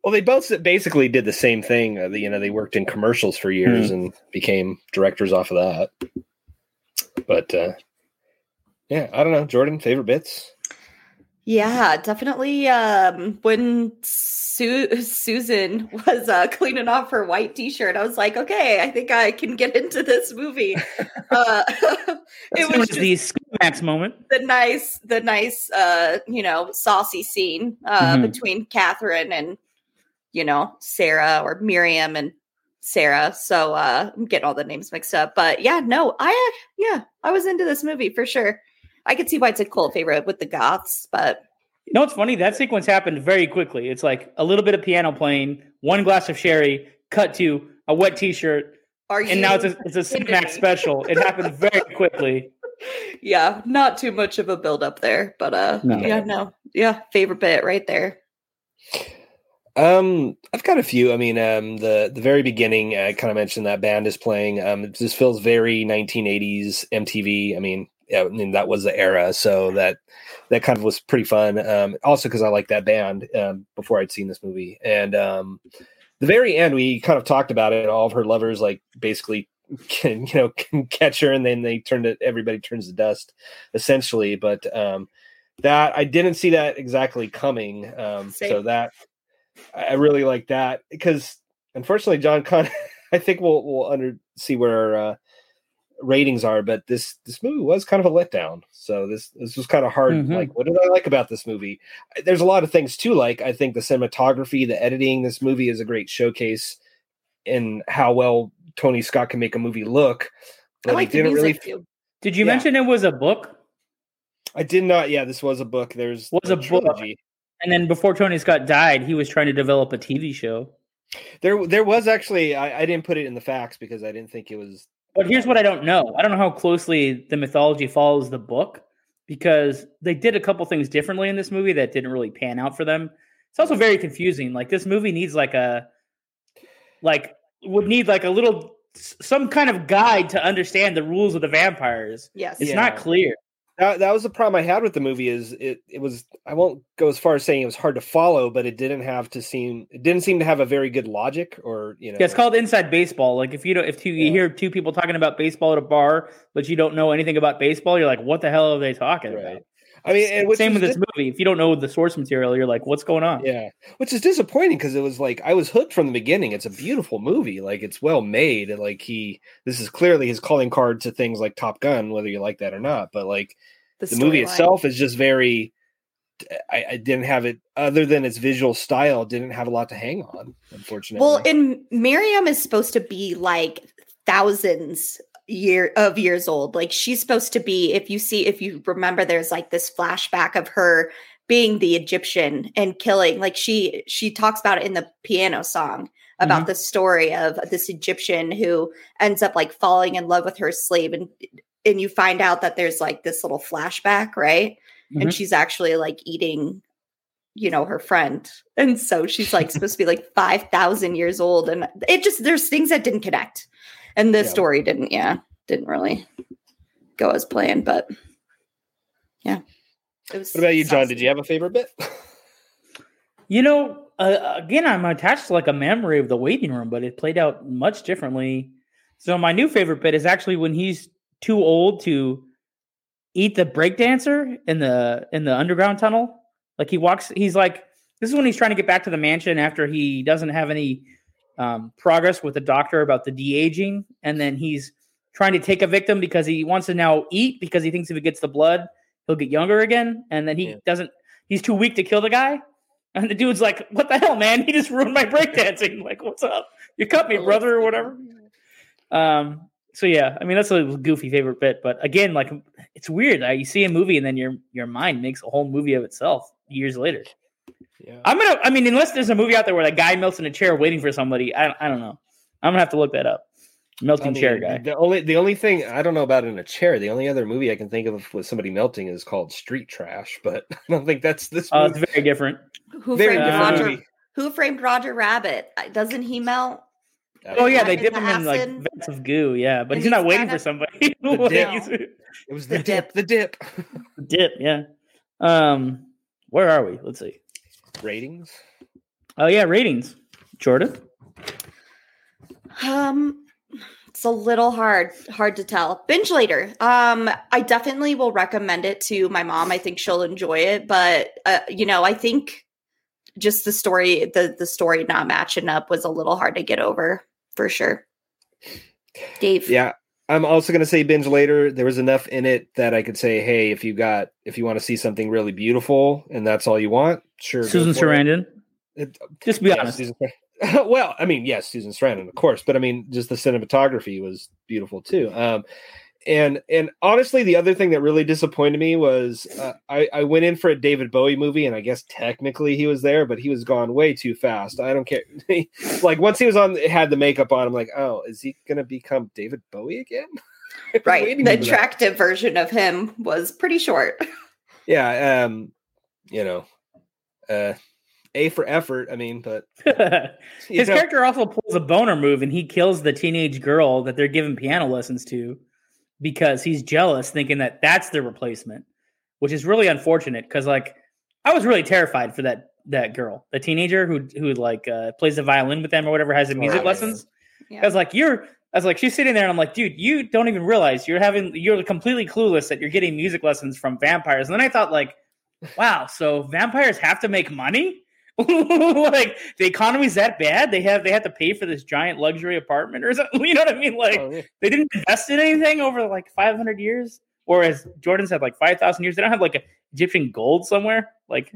Well, they both basically did the same thing. Uh, you know, they worked in commercials for years and became directors off of that. But uh, yeah, I don't know, Jordan. Favorite bits? Yeah, definitely. Um, when Su- [LAUGHS] Susan was uh, cleaning off her white T-shirt, I was like, okay, I think I can get into this movie. [LAUGHS] uh, [LAUGHS] it was just the Max moment. The nice, the nice, uh, you know, saucy scene uh, mm-hmm. between Catherine and you know Sarah or Miriam and Sarah. So uh, I'm getting all the names mixed up, but yeah, no, I yeah, I was into this movie for sure. I could see why it's a cult favorite with the goths, but you know what's funny? That sequence happened very quickly. It's like a little bit of piano playing, one glass of sherry, cut to a wet T-shirt, Are and now it's a it's a Cinemax special. It happened very quickly. [LAUGHS] Yeah, not too much of a build up there, but uh, no. yeah, no, yeah, favorite bit right there. Um, I've got a few. I mean, um, the the very beginning, I kind of mentioned that band is playing. Um, this feels very 1980s MTV. I mean, I mean that was the era, so that that kind of was pretty fun. Um, also because I like that band um, before I'd seen this movie, and um, the very end we kind of talked about it. All of her lovers like basically [LAUGHS] can you know can catch her, and then they turn to everybody turns to dust, essentially. But um, that I didn't see that exactly coming. Um, so that I really like that because unfortunately John Con [LAUGHS] I think we'll we'll under see where uh, ratings are, but this this movie was kind of a letdown. So this this was kind of hard. Mm-hmm. Like, what did I like about this movie? There's a lot of things too. Like, I think the cinematography, the editing. This movie is a great showcase in how well Tony Scott can make a movie look. But I like didn't really. Feel, did you yeah. mention it was a book? I did not. Yeah, this was a book. There's was a, a book, and then before Tony Scott died, he was trying to develop a TV show. There, there was actually. I, I didn't put it in the facts because I didn't think it was but here's what I don't know. I don't know how closely the mythology follows the book because they did a couple things differently in this movie that didn't really pan out for them. It's also very confusing. Like this movie needs like a like would need like a little some kind of guide to understand the rules of the vampires. Yes. It's yeah. not clear that, that was the problem I had with the movie is it it was I won't go as far as saying it was hard to follow, but it didn't have to seem it didn't seem to have a very good logic or you know. Yeah, it's called inside baseball. Like if you don't if two, you hear two people talking about baseball at a bar, but you don't know anything about baseball, you're like, what the hell are they talking right. about? I mean, same with this movie. If you don't know the source material, you're like, "What's going on?" Yeah, which is disappointing because it was like I was hooked from the beginning. It's a beautiful movie, like it's well made. Like he, this is clearly his calling card to things like Top Gun, whether you like that or not. But like the, the movie line. itself is just very I, I, didn't have it other than its visual style didn't have a lot to hang on unfortunately well and miriam is supposed to be like thousands year of years old like she's supposed to be if you see if you remember there's like this flashback of her being the egyptian and killing like she she talks about it in the piano song about mm-hmm. the story of this egyptian who ends up like falling in love with her slave and and you find out that there's like this little flashback, right? Mm-hmm. And she's actually like eating, you know, her friend. And so she's like supposed to be like 5,000 years old. And it just, there's things that didn't connect. And the yeah. story didn't, yeah, didn't really go as planned. But yeah. It was what about you, John? Did you have a favorite bit? [LAUGHS] you know, uh, again, I'm attached to like a memory of the waiting room, but it played out much differently. So my new favorite bit is actually when he's too old to eat the breakdancer in the in the underground tunnel. Like he walks, he's like, this is when he's trying to get back to the mansion after he doesn't have any um, progress with the doctor about the de aging, and then he's trying to take a victim because he wants to now eat because he thinks if he gets the blood, he'll get younger again, and then he yeah. doesn't. He's too weak to kill the guy. And the dude's like, "What the hell, man? [LAUGHS] He just ruined my breakdancing. [LAUGHS] like, what's up? You cut me, brother, or whatever." Um, so yeah, I mean that's a goofy favorite bit, but again, like it's weird. You see a movie and then your your mind makes a whole movie of itself years later. Yeah. I'm gonna. I mean, unless there's a movie out there where a guy melts in a chair waiting for somebody, I I don't know. I'm gonna have to look that up. Melting I mean, chair guy. The only the only thing I don't know about in a chair. The only other movie I can think of with somebody melting is called Street Trash, but [LAUGHS] I don't think that's this. Oh, uh, it's very different. Who very framed different Roger? Who framed Roger Rabbit? Doesn't he melt? Oh yeah, they dip him in like vats of goo. Yeah, but he's, he's, not waiting for somebody. [LAUGHS] it was the, the dip. The dip. the [LAUGHS] dip. Yeah. Um, where are we? Let's see. Ratings. Oh yeah, ratings. Jordan. Um, it's a little hard hard to tell. Binge later. Um, I definitely will recommend it to my mom. I think she'll enjoy it, but uh, you know, I think just the story the the story not matching up was a little hard to get over for sure. Dave. Yeah. I'm also going to say binge later. There was enough in it that I could say, hey, if you got, if you want to see something really beautiful and that's all you want, sure. Susan Sarandon. It, Just be yeah, honest. Susan [LAUGHS] well, I mean, yes, Susan Sarandon, of course, but I mean, just the cinematography was beautiful too. Um, and and honestly, the other thing that really disappointed me was uh, I I went in for a David Bowie movie, and I guess technically he was there, but he was gone way too fast. I don't care. [LAUGHS] like once he was on, had the makeup on, I'm like, oh, is he gonna become David Bowie again? [LAUGHS] Right. waiting The for that. attractive version of him was pretty short. [LAUGHS] Yeah, um, you know, uh, A for effort. I mean, but His know, character also pulls a boner move and he kills the teenage girl that they're giving piano lessons to because he's jealous, thinking that that's their replacement, which is really unfortunate. Because like I was really terrified for that that girl, the teenager who who like uh, plays the violin with them or whatever, has the music Right. lessons. Yeah. I was like, you're. I was like, she's sitting there, and I'm like, dude, you don't even realize you're having, you're completely clueless that you're getting music lessons from vampires. And then I thought, like, wow, so vampires have to make money? [LAUGHS] like the economy's that bad? They have they have to pay for this giant luxury apartment or something. [LAUGHS] You know what I mean? Like oh, yeah. they didn't invest in anything over like 500 years, or as Jordan said, like 5,000 years. They don't have like a Egyptian gold somewhere. Like,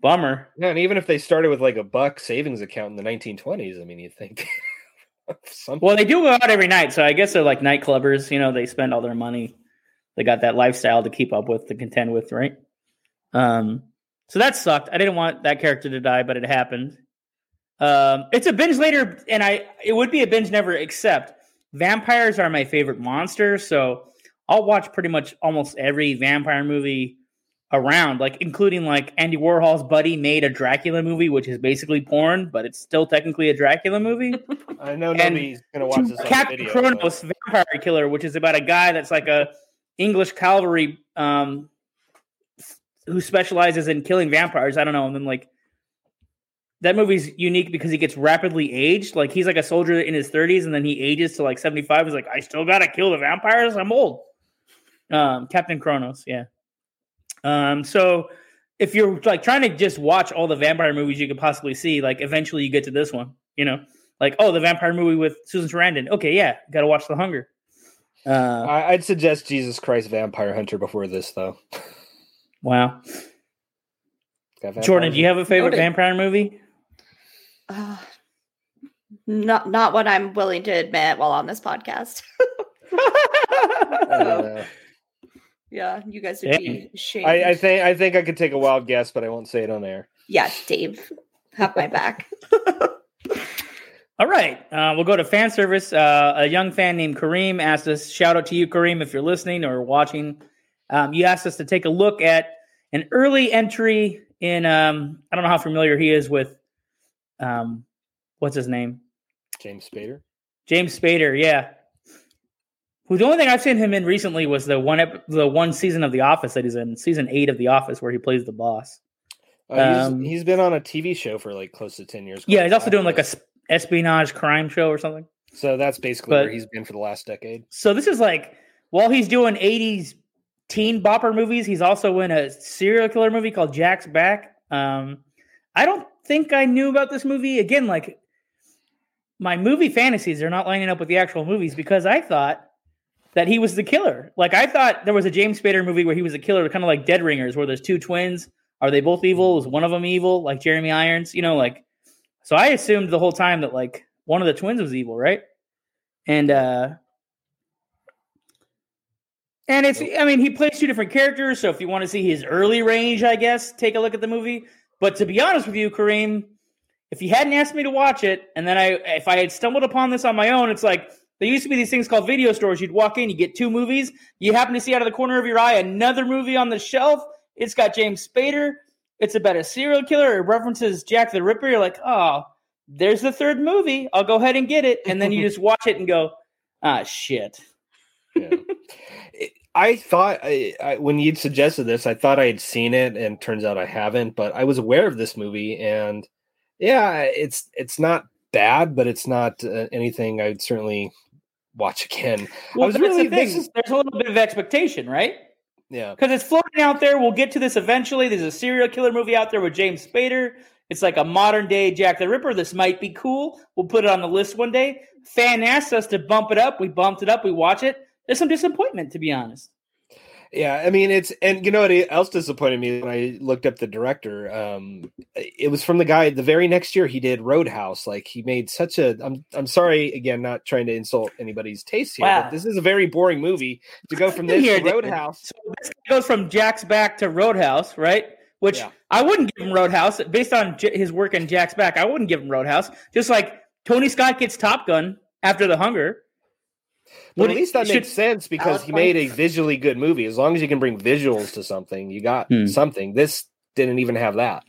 bummer. Yeah, and even if they started with like a buck savings account in the 1920s, I mean, you think [LAUGHS] something. Well, they do go out every night, so I guess they're like night clubbers. You know, they spend all their money. They got that lifestyle to keep up with, to contend with, right? Um, so that sucked. I didn't want that character to die, but it happened. Um, it's a binge later, and I it would be a binge never, except vampires are my favorite monster. So I'll watch pretty much almost every vampire movie around, like including like Andy Warhol's buddy made a Dracula movie, which is basically porn, but it's still technically a Dracula movie. [LAUGHS] I know nobody's gonna watch this on Captain video. but- Kronos, Vampire Killer, which is about a guy that's like a English cavalry um, who specializes in killing vampires. I don't know, and then like that movie's unique because he gets rapidly aged. Like he's like a soldier in his 30s, and then he ages to like 75. He's like, I still gotta kill the vampires. I'm old. Um, Captain Kronos, yeah. Um, so if you're like trying to just watch all the vampire movies you could possibly see, like eventually you get to this one, you know, like oh the vampire movie with Susan Sarandon. Okay, yeah, got to watch The Hunger. Uh, I'd suggest Jesus Christ Vampire Hunter before this, though. [LAUGHS] wow, Jordan, do you have a favorite Noted. vampire movie? Uh, not not what I'm willing to admit while on this podcast. [LAUGHS] Uh, yeah, you guys would Dang. be ashamed. I, I think I think I could take a wild guess, but I won't say it on air. yeah, Dave, have my back. [LAUGHS] All right, uh, we'll go to fan service. Uh, a young fan named Kareem asked us, shout out to you, Kareem, if you're listening or watching. Um, you asked us to take a look at an early entry in, um, I don't know how familiar he is with, um, what's his name? James Spader. James Spader, yeah. Who the only thing I've seen him in recently was the one ep- the one season of The Office that he's in, season eight of The Office, where he plays the boss. Uh, Um, he's, he's been on a TV show for like close to ten years. Yeah, he's also doing like a espionage crime show or something. So that's basically but- where he's been for the last decade. So this is like while he's doing 80s teen bopper movies, he's also in a serial killer movie called Jack's Back. Um, I don't think I knew about this movie. Again, like my movie fantasies are not lining up with the actual movies because I thought that he was the killer. Like I thought there was a James Spader movie where he was a killer, kind of like Dead Ringers, where there's two twins. Are they both evil? Is one of them evil? Like Jeremy Irons, you know, like so I assumed the whole time that like one of the twins was evil, right? And uh and it's I mean, he plays two different characters, so if you want to see his early range, I guess, take a look at the movie. But to be honest with you, Kareem, if you hadn't asked me to watch it, and then I if I had stumbled upon this on my own, it's like there used to be these things called video stores. You'd walk in, you get two movies, you happen to see out of the corner of your eye another movie on the shelf. It's got James Spader. It's about a serial killer. It references Jack the Ripper. You're like, oh, there's the third movie. I'll go ahead and get it. And then you [LAUGHS] just watch it and go, ah, shit. Yeah. I thought I, I, when you'd suggested this, I thought I had seen it, and turns out I haven't. But I was aware of this movie, and yeah, it's it's not bad, but it's not uh, anything I'd certainly watch again. Well, was really- the is- There's a little bit of expectation, right? Yeah. Because it's floating out there. We'll get to this eventually. There's a serial killer movie out there with James Spader. It's like a modern day Jack the Ripper. This might be cool. We'll put it on the list one day. Fan asked us to bump it up. We bumped it up. We watch it. There's some disappointment, to be honest. Yeah, I mean it's and you know what else disappointed me when I looked up the director. Um, it was from the guy the very next year he did Roadhouse. Like he made such a. I'm I'm sorry again, not trying to insult anybody's taste here, Wow. but this is a very boring movie to go from this Here, to Roadhouse. So this goes from Jack's Back to Roadhouse, right? Which Yeah. I wouldn't give him Roadhouse based on J- his work in Jack's Back. I wouldn't give him Roadhouse. Just like Tony Scott gets Top Gun after The Hunger. But Would at least that should- makes sense because he made a [LAUGHS] visually good movie. As long as you can bring visuals to something, you got Hmm. something. This didn't even have that.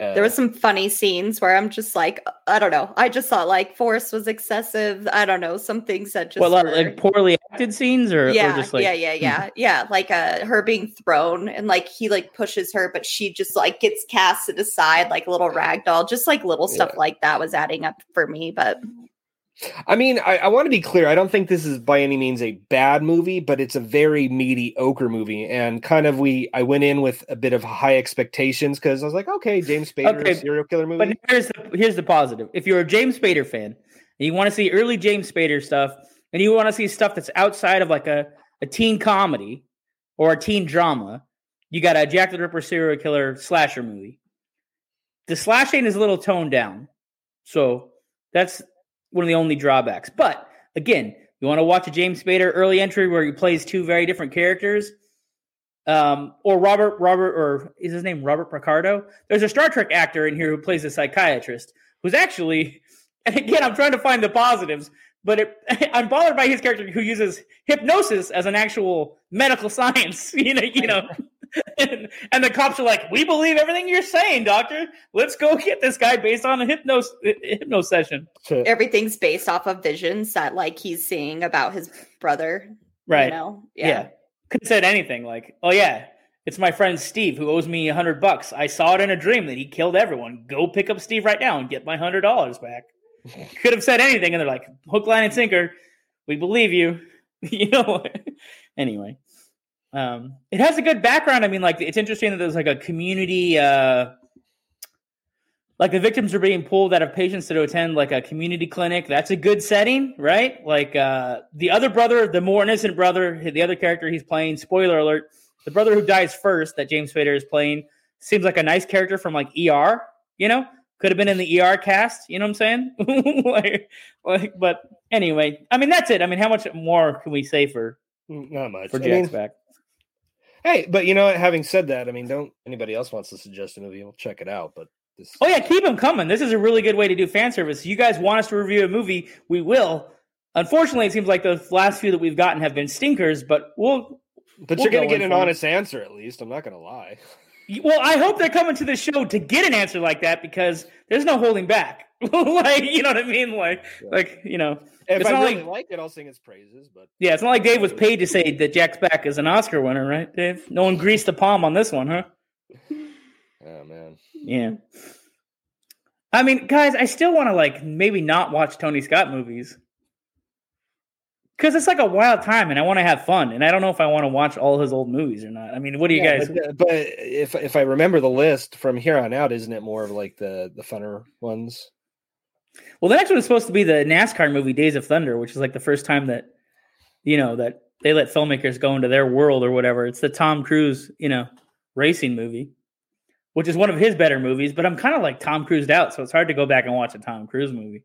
Uh, There was some funny scenes where I'm just like, I don't know. I just thought like force was excessive. I don't know. Some things that just Well, like, were- like poorly acted scenes, or, or yeah, just like yeah, yeah, yeah, yeah. Like uh, her being thrown and like he like pushes her, but she just like gets casted aside like a little rag doll. Just like little stuff Yeah. like that was adding up for me. But I mean, I, I want to be clear. I don't think this is by any means a bad movie, but it's a very mediocre movie. And kind of we, I went in with a bit of high expectations because I was like, okay, James Spader, Okay, serial killer movie. But here's the here's the positive. If you're a James Spader fan and you want to see early James Spader stuff, and you want to see stuff that's outside of like a, a teen comedy or a teen drama, you got a Jack the Ripper serial killer slasher movie. The slashing is a little toned down, so that's one of the only drawbacks. But again, you want to watch a James Spader early entry where he plays two very different characters. Um, or Robert, Robert, or is his name Robert Picardo? There's a Star Trek actor in here who plays a psychiatrist who's actually, [LAUGHS] and again, I'm trying to find the positives, but it, [LAUGHS] I'm bothered by his character who uses hypnosis as an actual medical [LAUGHS] science. You know, you know, and, [LAUGHS] and the cops are like, "We believe everything you're saying, doctor. Let's go get this guy based on a hypnos hypno session." Everything's based off of visions that like he's seeing about his brother. Right? You know? Yeah. Could have said anything like, "Oh yeah, it's my friend Steve who owes me a hundred bucks. I saw it in a dream that he killed everyone. Go pick up Steve right now and get my hundred dollars back." [LAUGHS] Could have said anything, and they're like, "Hook, line, and sinker. We believe you." [LAUGHS] you know. anyway, um, it has a good background. I mean, like it's interesting that there's like a community. Uh, like the victims are being pulled out of patients to attend like a community clinic. That's a good setting, right? Like uh, the other brother, the more innocent brother, the other character he's playing. Spoiler alert: the brother who dies first, that James Spader is playing, seems like a nice character from like ER. You know, could have been in the ER cast. You know what I'm saying? [LAUGHS] like, like, but anyway, I mean that's it. I mean, how much more can we say for not much. for I Jack's mean, back? Hey, but you know, what, having said that, I mean, don't anybody else wants to suggest a movie? We'll check it out. But this, Oh yeah, keep them coming. This is a really good way to do fan service. You guys want us to review a movie, we will. Unfortunately, it seems like the last few that we've gotten have been stinkers, but we'll. but we'll you're gonna go get an for it. honest answer at least. I'm not gonna lie. Well, I hope they're coming to the show to get an answer like that because there's no holding back. [LAUGHS] like, you know what I mean? Like, Yeah. like you know, If It's I not really like- like it, I'll sing its praises. But yeah. It's not like Dave was paid to say that Jack's back is an Oscar winner, right, Dave? No one greased the palm on this one, huh? [LAUGHS] oh man, Yeah. I mean, guys, I still want to like maybe not watch Tony Scott movies because it's like a wild time, and I want to have fun, and I don't know if I want to watch all his old movies or not. I mean, what do you Yeah, guys? But, uh, but if if I remember the list from here on out, isn't it more of like the the funner ones? Well, the next one is supposed to be the NASCAR movie Days of Thunder, which is like the first time that you know that they let filmmakers go into their world or whatever. It's the Tom Cruise, you know, racing movie, which is one of his better movies. But I'm kind of like Tom Cruised out, so it's hard to go back and watch a Tom Cruise movie.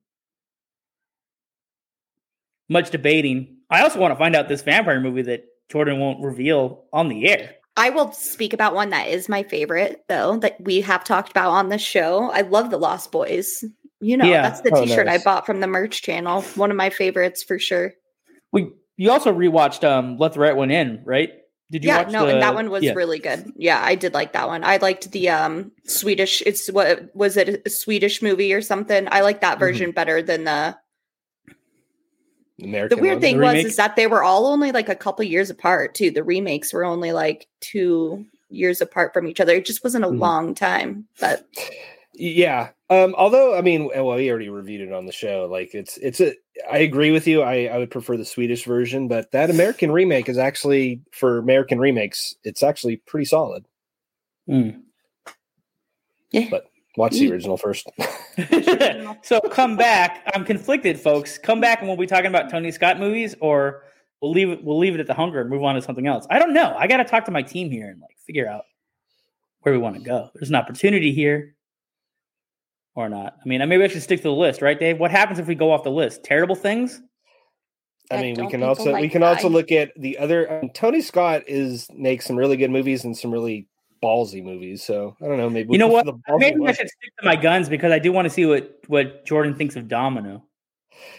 Much debating. I also want to find out this vampire movie that Jordan won't reveal on the air. I will speak about one that is my favorite, though, that we have talked about on the show. I love The Lost Boys. You know, Yeah. that's the Oh, t shirt nice. I bought from the merch channel. One of my favorites for sure. We you also rewatched um Let the Right One In, right? Did you yeah, watch no, the- and that one was yeah. really good. Yeah, I did like that one. I liked the um Swedish. It's what was it a Swedish movie or something? I like Mm-hmm. that version better than the. American The weird ones? thing The was is that they were all only like a couple years apart too. The remakes were only like two years apart from each other. It just wasn't a Mm-hmm. Mhm. long time, but Yeah. Um, although I mean, well, we already reviewed it on the show. Like it's it's a I agree with you. I, I would prefer the Swedish version, but that American remake is actually for American remakes, it's actually pretty solid. Mm. Yeah. But watch the original first. [LAUGHS] [LAUGHS] so come back. I'm conflicted, folks. Come back and we'll be talking about Tony Scott movies, or we'll leave it. We'll leave it at the hunger and move on to something else. I don't know. I got to talk to my team here and like figure out where we want to go. There's an opportunity here, or not. I mean, maybe I should stick to the list, right, Dave? What happens if we go off the list? Terrible things. I Yeah, mean, we can people also we like can also look at the other. Um, Tony Scott is makes some really good movies and some really ballsy movies. So I don't know. Maybe You know what? put the ballsy Maybe I should stick to my guns because I do want to see what what Jordan thinks of Domino.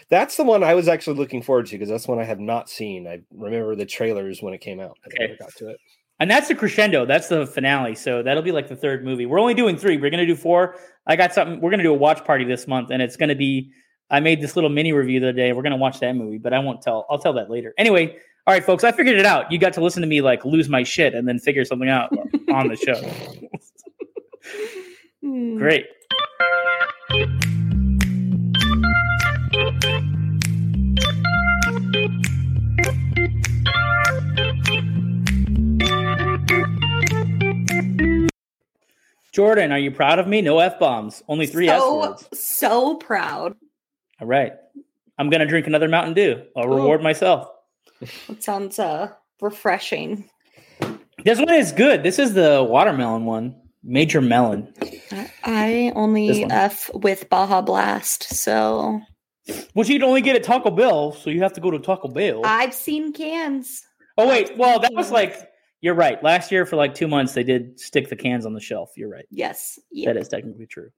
That's the one I was actually looking forward to because that's one I have not seen. I remember the trailers when it came out. I Okay. never got to it. And that's the crescendo. That's the finale. So that'll be like the third movie. We're only doing three. We're gonna do four. I got something. We're gonna do a watch party this month, and it's gonna be. I made this little mini review the other day. We're gonna watch that movie, but I won't tell. I'll tell that later. Anyway, all right, folks. I figured it out. You got to listen to me like lose my shit and then figure something out on the show. [LAUGHS] Hmm. Great. Jordan, are you proud of me? No f bombs, only three s so, words. so proud. All right, I'm gonna drink another Mountain Dew. I'll reward myself. It sounds uh refreshing. This one is good. This is the watermelon one, Major Melon. I, I only. F with Baja Blast, so Which you'd only get at Taco Bell, so you have to go to Taco Bell. I've seen cans. oh wait, well that was like you're right. Last year for like two months they did stick the cans on the shelf. You're right. Yes. Yeah. That is technically true.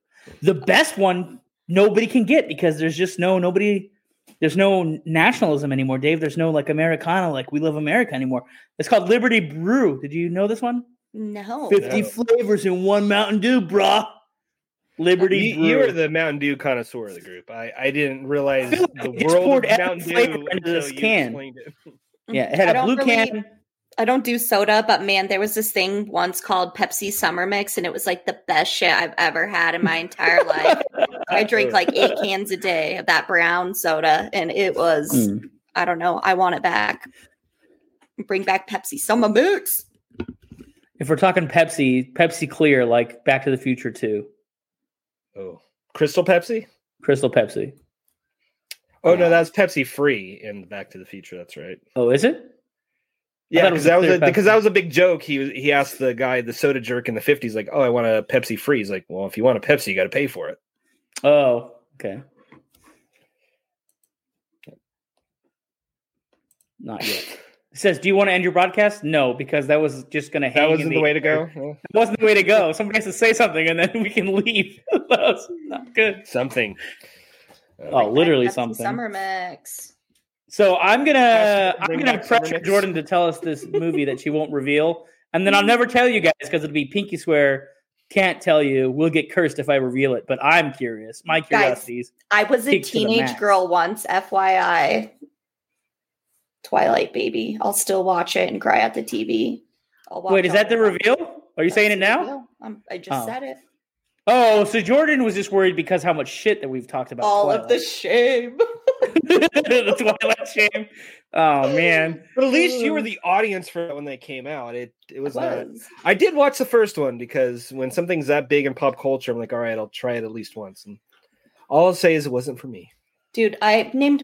The best one nobody can get because there's just no nobody. There's no nationalism anymore, Dave. There's no like Americana, like we love America anymore. It's called Liberty Brew. Did you know this one? No. 50 No. flavors in one Mountain Dew, brah. Liberty You, Brew. you are the Mountain Dew connoisseur of the group. I, I didn't realize I feel the world poured of Mountain Dew into until this you can. explained it. yeah, it had I a blue really- can. I don't do soda, but man, there was this thing once called Pepsi Summer Mix, and it was like the best shit I've ever had in my entire life. [LAUGHS] I drink like eight [LAUGHS] cans a day of that brown soda, and it was, Mm. I don't know, I want it back. Bring back Pepsi Summer Mix. If we're talking Pepsi, Pepsi Clear, like Back to the Future 2, Oh, Crystal Pepsi. Crystal Pepsi. Oh no, that's Pepsi free in Back to the Future. That's right. Oh, is it? Yeah, thought it was because that was a, because that was a big joke. He was he asked the guy, the soda jerk in the fifties, like, "Oh, I want a Pepsi free." He's like, "Well, if you want a Pepsi, you got to pay for it." Oh, okay. Not yet. It says, "Do you want to end your broadcast?" No, because that was just going to hang. That wasn't the way to go. air. Yeah. That wasn't the way to go. Somebody has to say something, and then [LAUGHS] we can leave. [LAUGHS] that was not good. Something. Uh, Oh, literally something. Summer Mix. So I'm gonna I'm gonna Summer pressure Mix. Jordan to tell us this movie that she won't reveal, and then I'll never tell you guys because it'll be pinky swear. Can't tell you. We'll get cursed if I reveal it. But I'm curious. My Guys, curiosities. I was a Peak to the teenage girl once, FYI. Twilight baby. I'll still watch it and cry at the TV. I'll watch Wait, is that the reveal? Are you saying it now? I'm- I just Oh. said it. Oh, so Jordan was just worried because how much shit that we've talked about. All of the shame. The [LAUGHS] Twilight shame. Oh man. But at least you were the [LAUGHS] audience for it when they came out. It it was, not. Was. I did watch the first one because when something's that big in pop culture, I'm like, all right, I'll try it at least once. And all I'll say is it wasn't for me. Dude, I named